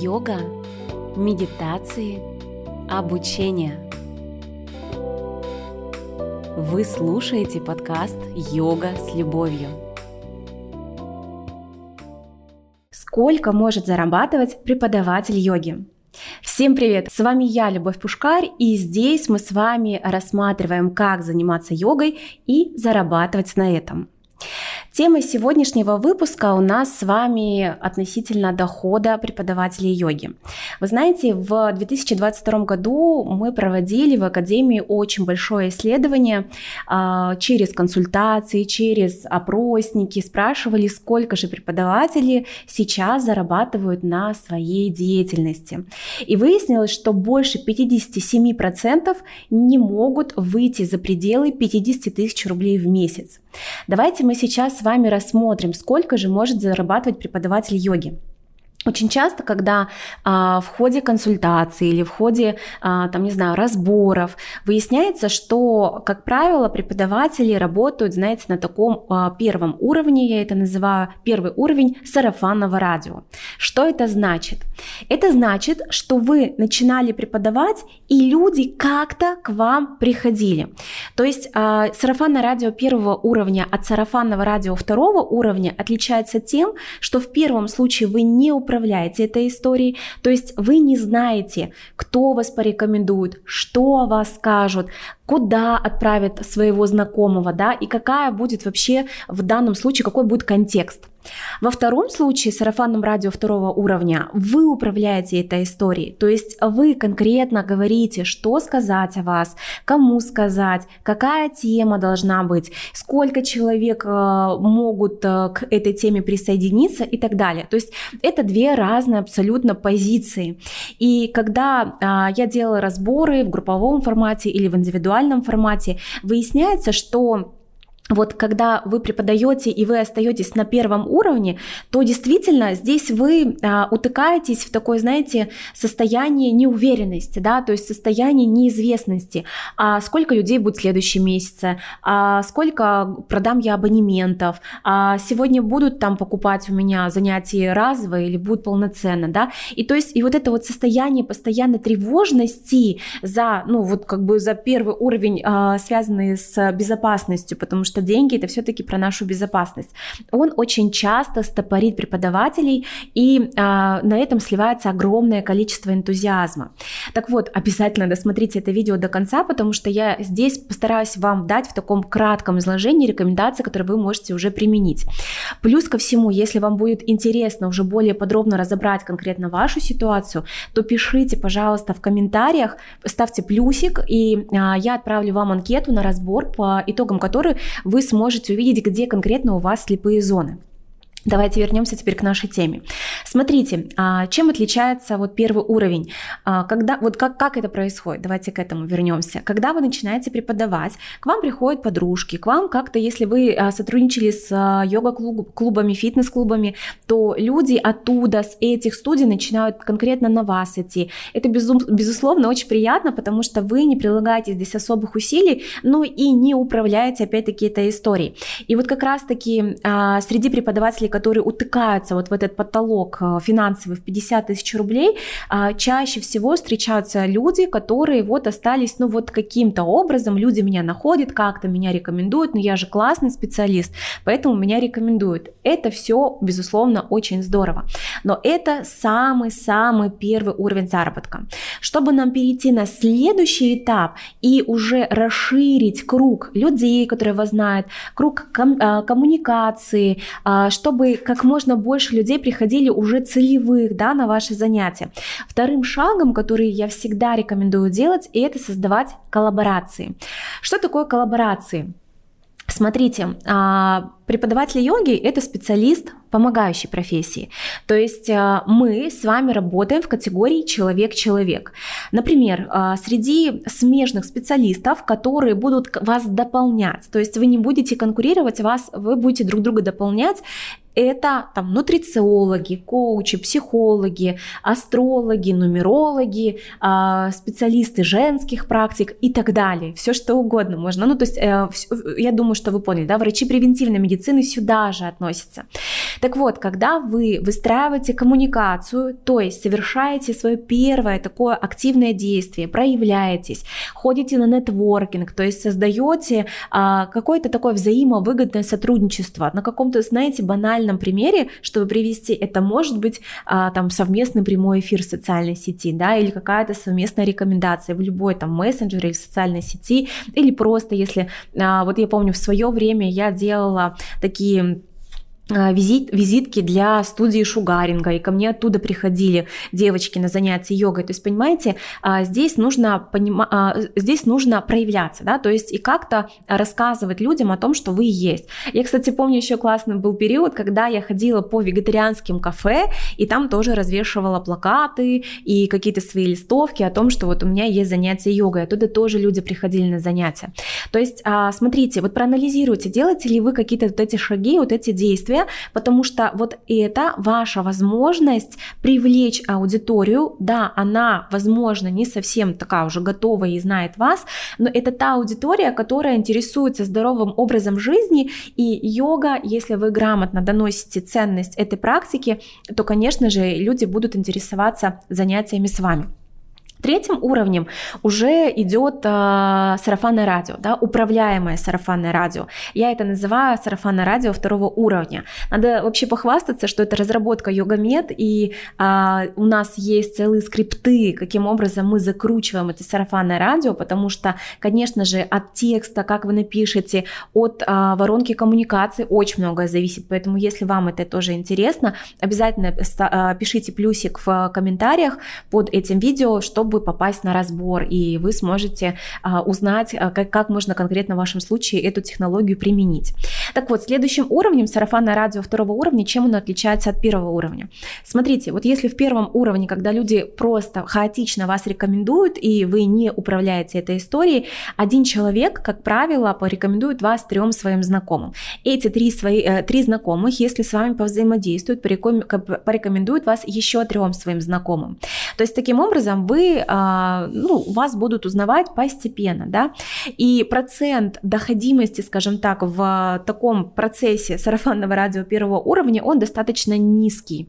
йога, медитации, обучение. Вы слушаете подкаст «Йога с любовью». Сколько может зарабатывать преподаватель йоги? Всем привет! С вами я, Любовь Пушкарь, и здесь мы с вами рассматриваем, как заниматься йогой и зарабатывать на этом. Тема сегодняшнего выпуска у нас с вами относительно дохода преподавателей йоги. Вы знаете, в 2022 году мы проводили в Академии очень большое исследование а, через консультации, через опросники, спрашивали, сколько же преподаватели сейчас зарабатывают на своей деятельности. И выяснилось, что больше 57% не могут выйти за пределы 50 тысяч рублей в месяц. Давайте мы сейчас с вами рассмотрим, сколько же может зарабатывать преподаватель йоги. Очень часто, когда а, в ходе консультации или в ходе, а, там, не знаю, разборов выясняется, что, как правило, преподаватели работают, знаете, на таком а, первом уровне, я это называю первый уровень сарафанного радио. Что это значит? Это значит, что вы начинали преподавать, и люди как-то к вам приходили. То есть а, сарафанное радио первого уровня от сарафанного радио второго уровня отличается тем, что в первом случае вы не управляете этой историей, то есть вы не знаете, кто вас порекомендует, что вас скажут, куда отправят своего знакомого, да, и какая будет вообще в данном случае, какой будет контекст. Во втором случае, сарафанном радио второго уровня, вы управляете этой историей, то есть вы конкретно говорите, что сказать о вас, кому сказать, какая тема должна быть, сколько человек э, могут э, к этой теме присоединиться и так далее. То есть это две разные абсолютно позиции. И когда а, я делала разборы в групповом формате или в индивидуальном формате, выясняется, что вот когда вы преподаете и вы остаетесь на первом уровне, то действительно здесь вы а, утыкаетесь в такое, знаете, состояние неуверенности, да, то есть состояние неизвестности. А сколько людей будет в следующем месяце? А сколько продам я абонементов? А сегодня будут там покупать у меня занятия разовые или будут полноценно, да? И то есть и вот это вот состояние постоянной тревожности за, ну вот как бы за первый уровень, а, связанный с безопасностью, потому что что деньги это все-таки про нашу безопасность. Он очень часто стопорит преподавателей, и а, на этом сливается огромное количество энтузиазма. Так вот, обязательно досмотрите это видео до конца, потому что я здесь постараюсь вам дать в таком кратком изложении рекомендации, которые вы можете уже применить. Плюс ко всему, если вам будет интересно уже более подробно разобрать конкретно вашу ситуацию, то пишите, пожалуйста, в комментариях, ставьте плюсик, и а, я отправлю вам анкету на разбор, по итогам которой вы сможете увидеть, где конкретно у вас слепые зоны. Давайте вернемся теперь к нашей теме. Смотрите, а, чем отличается вот первый уровень? А, когда, вот как, как это происходит? Давайте к этому вернемся. Когда вы начинаете преподавать, к вам приходят подружки, к вам как-то, если вы а, сотрудничали с йога-клубами, фитнес-клубами, то люди оттуда, с этих студий начинают конкретно на вас идти. Это, безусловно, очень приятно, потому что вы не прилагаете здесь особых усилий, но и не управляете, опять-таки, этой историей. И вот как раз-таки среди преподавателей, которые утыкаются вот в этот потолок э, финансовый в 50 тысяч рублей, а, чаще всего встречаются люди, которые вот остались, ну вот каким-то образом, люди меня находят, как-то меня рекомендуют, но я же классный специалист, поэтому меня рекомендуют. Это все, безусловно, очень здорово. Но это самый-самый первый уровень заработка. Чтобы нам перейти на следующий этап и уже расширить круг людей, которые вас знают, круг ком- э, коммуникации, а, чтобы как можно больше людей приходили уже целевых да, на ваши занятия. Вторым шагом, который я всегда рекомендую делать, это создавать коллаборации. Что такое коллаборации? Смотрите, а, преподаватель йоги – это специалист помогающей профессии. То есть а, мы с вами работаем в категории человек-человек. Например, а, среди смежных специалистов, которые будут вас дополнять, то есть вы не будете конкурировать, вас, вы будете друг друга дополнять, это там нутрициологи, коучи, психологи, астрологи, нумерологи, а, специалисты женских практик и так далее. Все что угодно можно. Ну, то есть э, я думаю, что вы поняли, да, врачи превентивной медицины медицины сюда же относится. Так вот, когда вы выстраиваете коммуникацию, то есть совершаете свое первое такое активное действие, проявляетесь, ходите на нетворкинг, то есть создаете а, какое-то такое взаимовыгодное сотрудничество на каком-то, знаете, банальном примере, чтобы привести, это может быть а, там совместный прямой эфир в социальной сети, да, или какая-то совместная рекомендация в любой там мессенджере или социальной сети, или просто если, а, вот я помню, в свое время я делала такие визит, визитки для студии шугаринга, и ко мне оттуда приходили девочки на занятия йогой. То есть, понимаете, а, здесь нужно, понима, а, здесь нужно проявляться, да, то есть и как-то рассказывать людям о том, что вы есть. Я, кстати, помню еще классный был период, когда я ходила по вегетарианским кафе, и там тоже развешивала плакаты и какие-то свои листовки о том, что вот у меня есть занятия йогой, оттуда тоже люди приходили на занятия. То есть, смотрите, вот проанализируйте, делаете ли вы какие-то вот эти шаги, вот эти действия, потому что вот это ваша возможность привлечь аудиторию. Да, она, возможно, не совсем такая уже готовая и знает вас, но это та аудитория, которая интересуется здоровым образом жизни, и йога, если вы грамотно доносите ценность этой практики, то, конечно же, люди будут интересоваться занятиями с вами. Третьим уровнем уже идет э, сарафанное радио, да, управляемое сарафанное радио. Я это называю сарафанное радио второго уровня. Надо вообще похвастаться, что это разработка Йогамед, и э, у нас есть целые скрипты, каким образом мы закручиваем это сарафанное радио, потому что, конечно же, от текста, как вы напишете, от э, воронки коммуникации очень многое зависит. Поэтому, если вам это тоже интересно, обязательно э, пишите плюсик в комментариях под этим видео, чтобы чтобы попасть на разбор, и вы сможете а, узнать, а, как, как можно конкретно в вашем случае эту технологию применить. Так вот, следующим уровнем сарафанное радио второго уровня, чем оно отличается от первого уровня? Смотрите, вот если в первом уровне, когда люди просто хаотично вас рекомендуют, и вы не управляете этой историей, один человек, как правило, порекомендует вас трем своим знакомым. Эти три, свои, э, три знакомых, если с вами повзаимодействуют, порекомендуют вас еще трем своим знакомым. То есть таким образом вы а, ну, вас будут узнавать постепенно, да, и процент доходимости, скажем так, в таком процессе сарафанного радио первого уровня, он достаточно низкий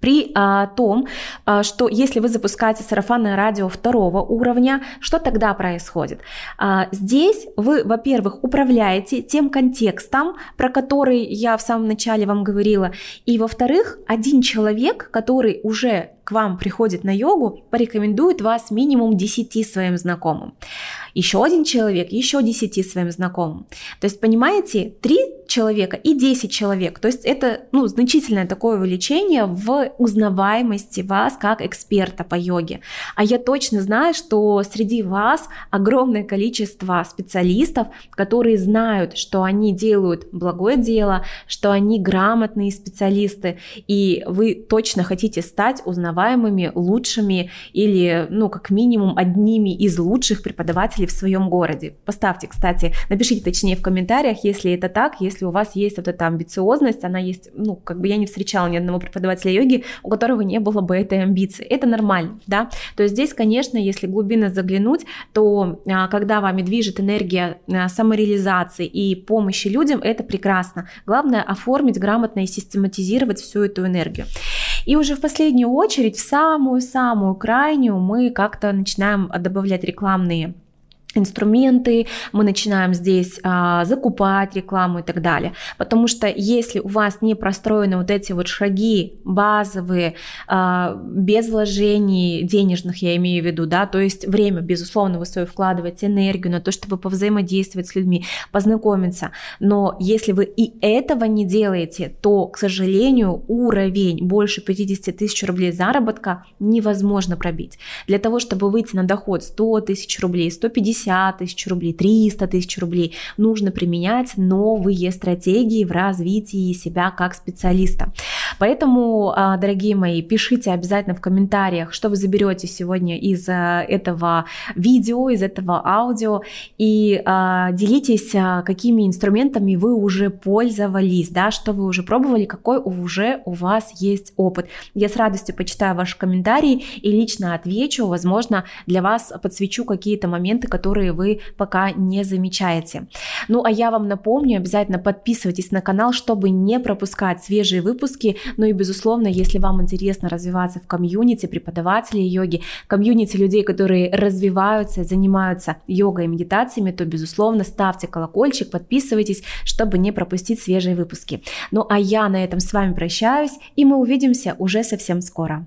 при а, том, а, что если вы запускаете сарафанное радио второго уровня, что тогда происходит? А, здесь вы, во-первых, управляете тем контекстом, про который я в самом начале вам говорила, и во-вторых, один человек, который уже к вам приходит на йогу, порекомендует вас минимум 10 своим знакомым. Еще один человек, еще 10 своим знакомым. То есть, понимаете, 3 человека и 10 человек. То есть это ну, значительное такое увеличение в узнаваемости вас как эксперта по йоге. А я точно знаю, что среди вас огромное количество специалистов, которые знают, что они делают благое дело, что они грамотные специалисты, и вы точно хотите стать узнаваемыми, лучшими или, ну, как минимум, одними из лучших преподавателей в своем городе. Поставьте, кстати, напишите точнее в комментариях, если это так, если у вас есть вот эта амбициозность, она есть, ну, как бы я не встречала ни одного преподавателя йоги, у которого не было бы этой амбиции. Это нормально, да. То есть здесь, конечно, если глубинно заглянуть, то а, когда вами движет энергия а, самореализации и помощи людям, это прекрасно. Главное оформить грамотно и систематизировать всю эту энергию. И уже в последнюю очередь, в самую-самую крайнюю, мы как-то начинаем добавлять рекламные инструменты, мы начинаем здесь а, закупать рекламу и так далее. Потому что если у вас не простроены вот эти вот шаги базовые, а, без вложений денежных, я имею в виду, да, то есть время, безусловно, вы свою вкладываете энергию на то, чтобы повзаимодействовать с людьми, познакомиться, но если вы и этого не делаете, то, к сожалению, уровень больше 50 тысяч рублей заработка невозможно пробить. Для того, чтобы выйти на доход 100 тысяч рублей, 150 150 тысяч рублей, 300 тысяч рублей. Нужно применять новые стратегии в развитии себя как специалиста. Поэтому, а, дорогие мои, пишите обязательно в комментариях, что вы заберете сегодня из а, этого видео, из этого аудио, и а, делитесь, какими инструментами вы уже пользовались, да, что вы уже пробовали, какой уже у вас есть опыт. Я с радостью почитаю ваши комментарии и лично отвечу, возможно, для вас подсвечу какие-то моменты, которые вы пока не замечаете. Ну, а я вам напомню, обязательно подписывайтесь на канал, чтобы не пропускать свежие выпуски. Ну и, безусловно, если вам интересно развиваться в комьюнити преподавателей йоги, комьюнити людей, которые развиваются, занимаются йогой и медитациями, то, безусловно, ставьте колокольчик, подписывайтесь, чтобы не пропустить свежие выпуски. Ну а я на этом с вами прощаюсь, и мы увидимся уже совсем скоро.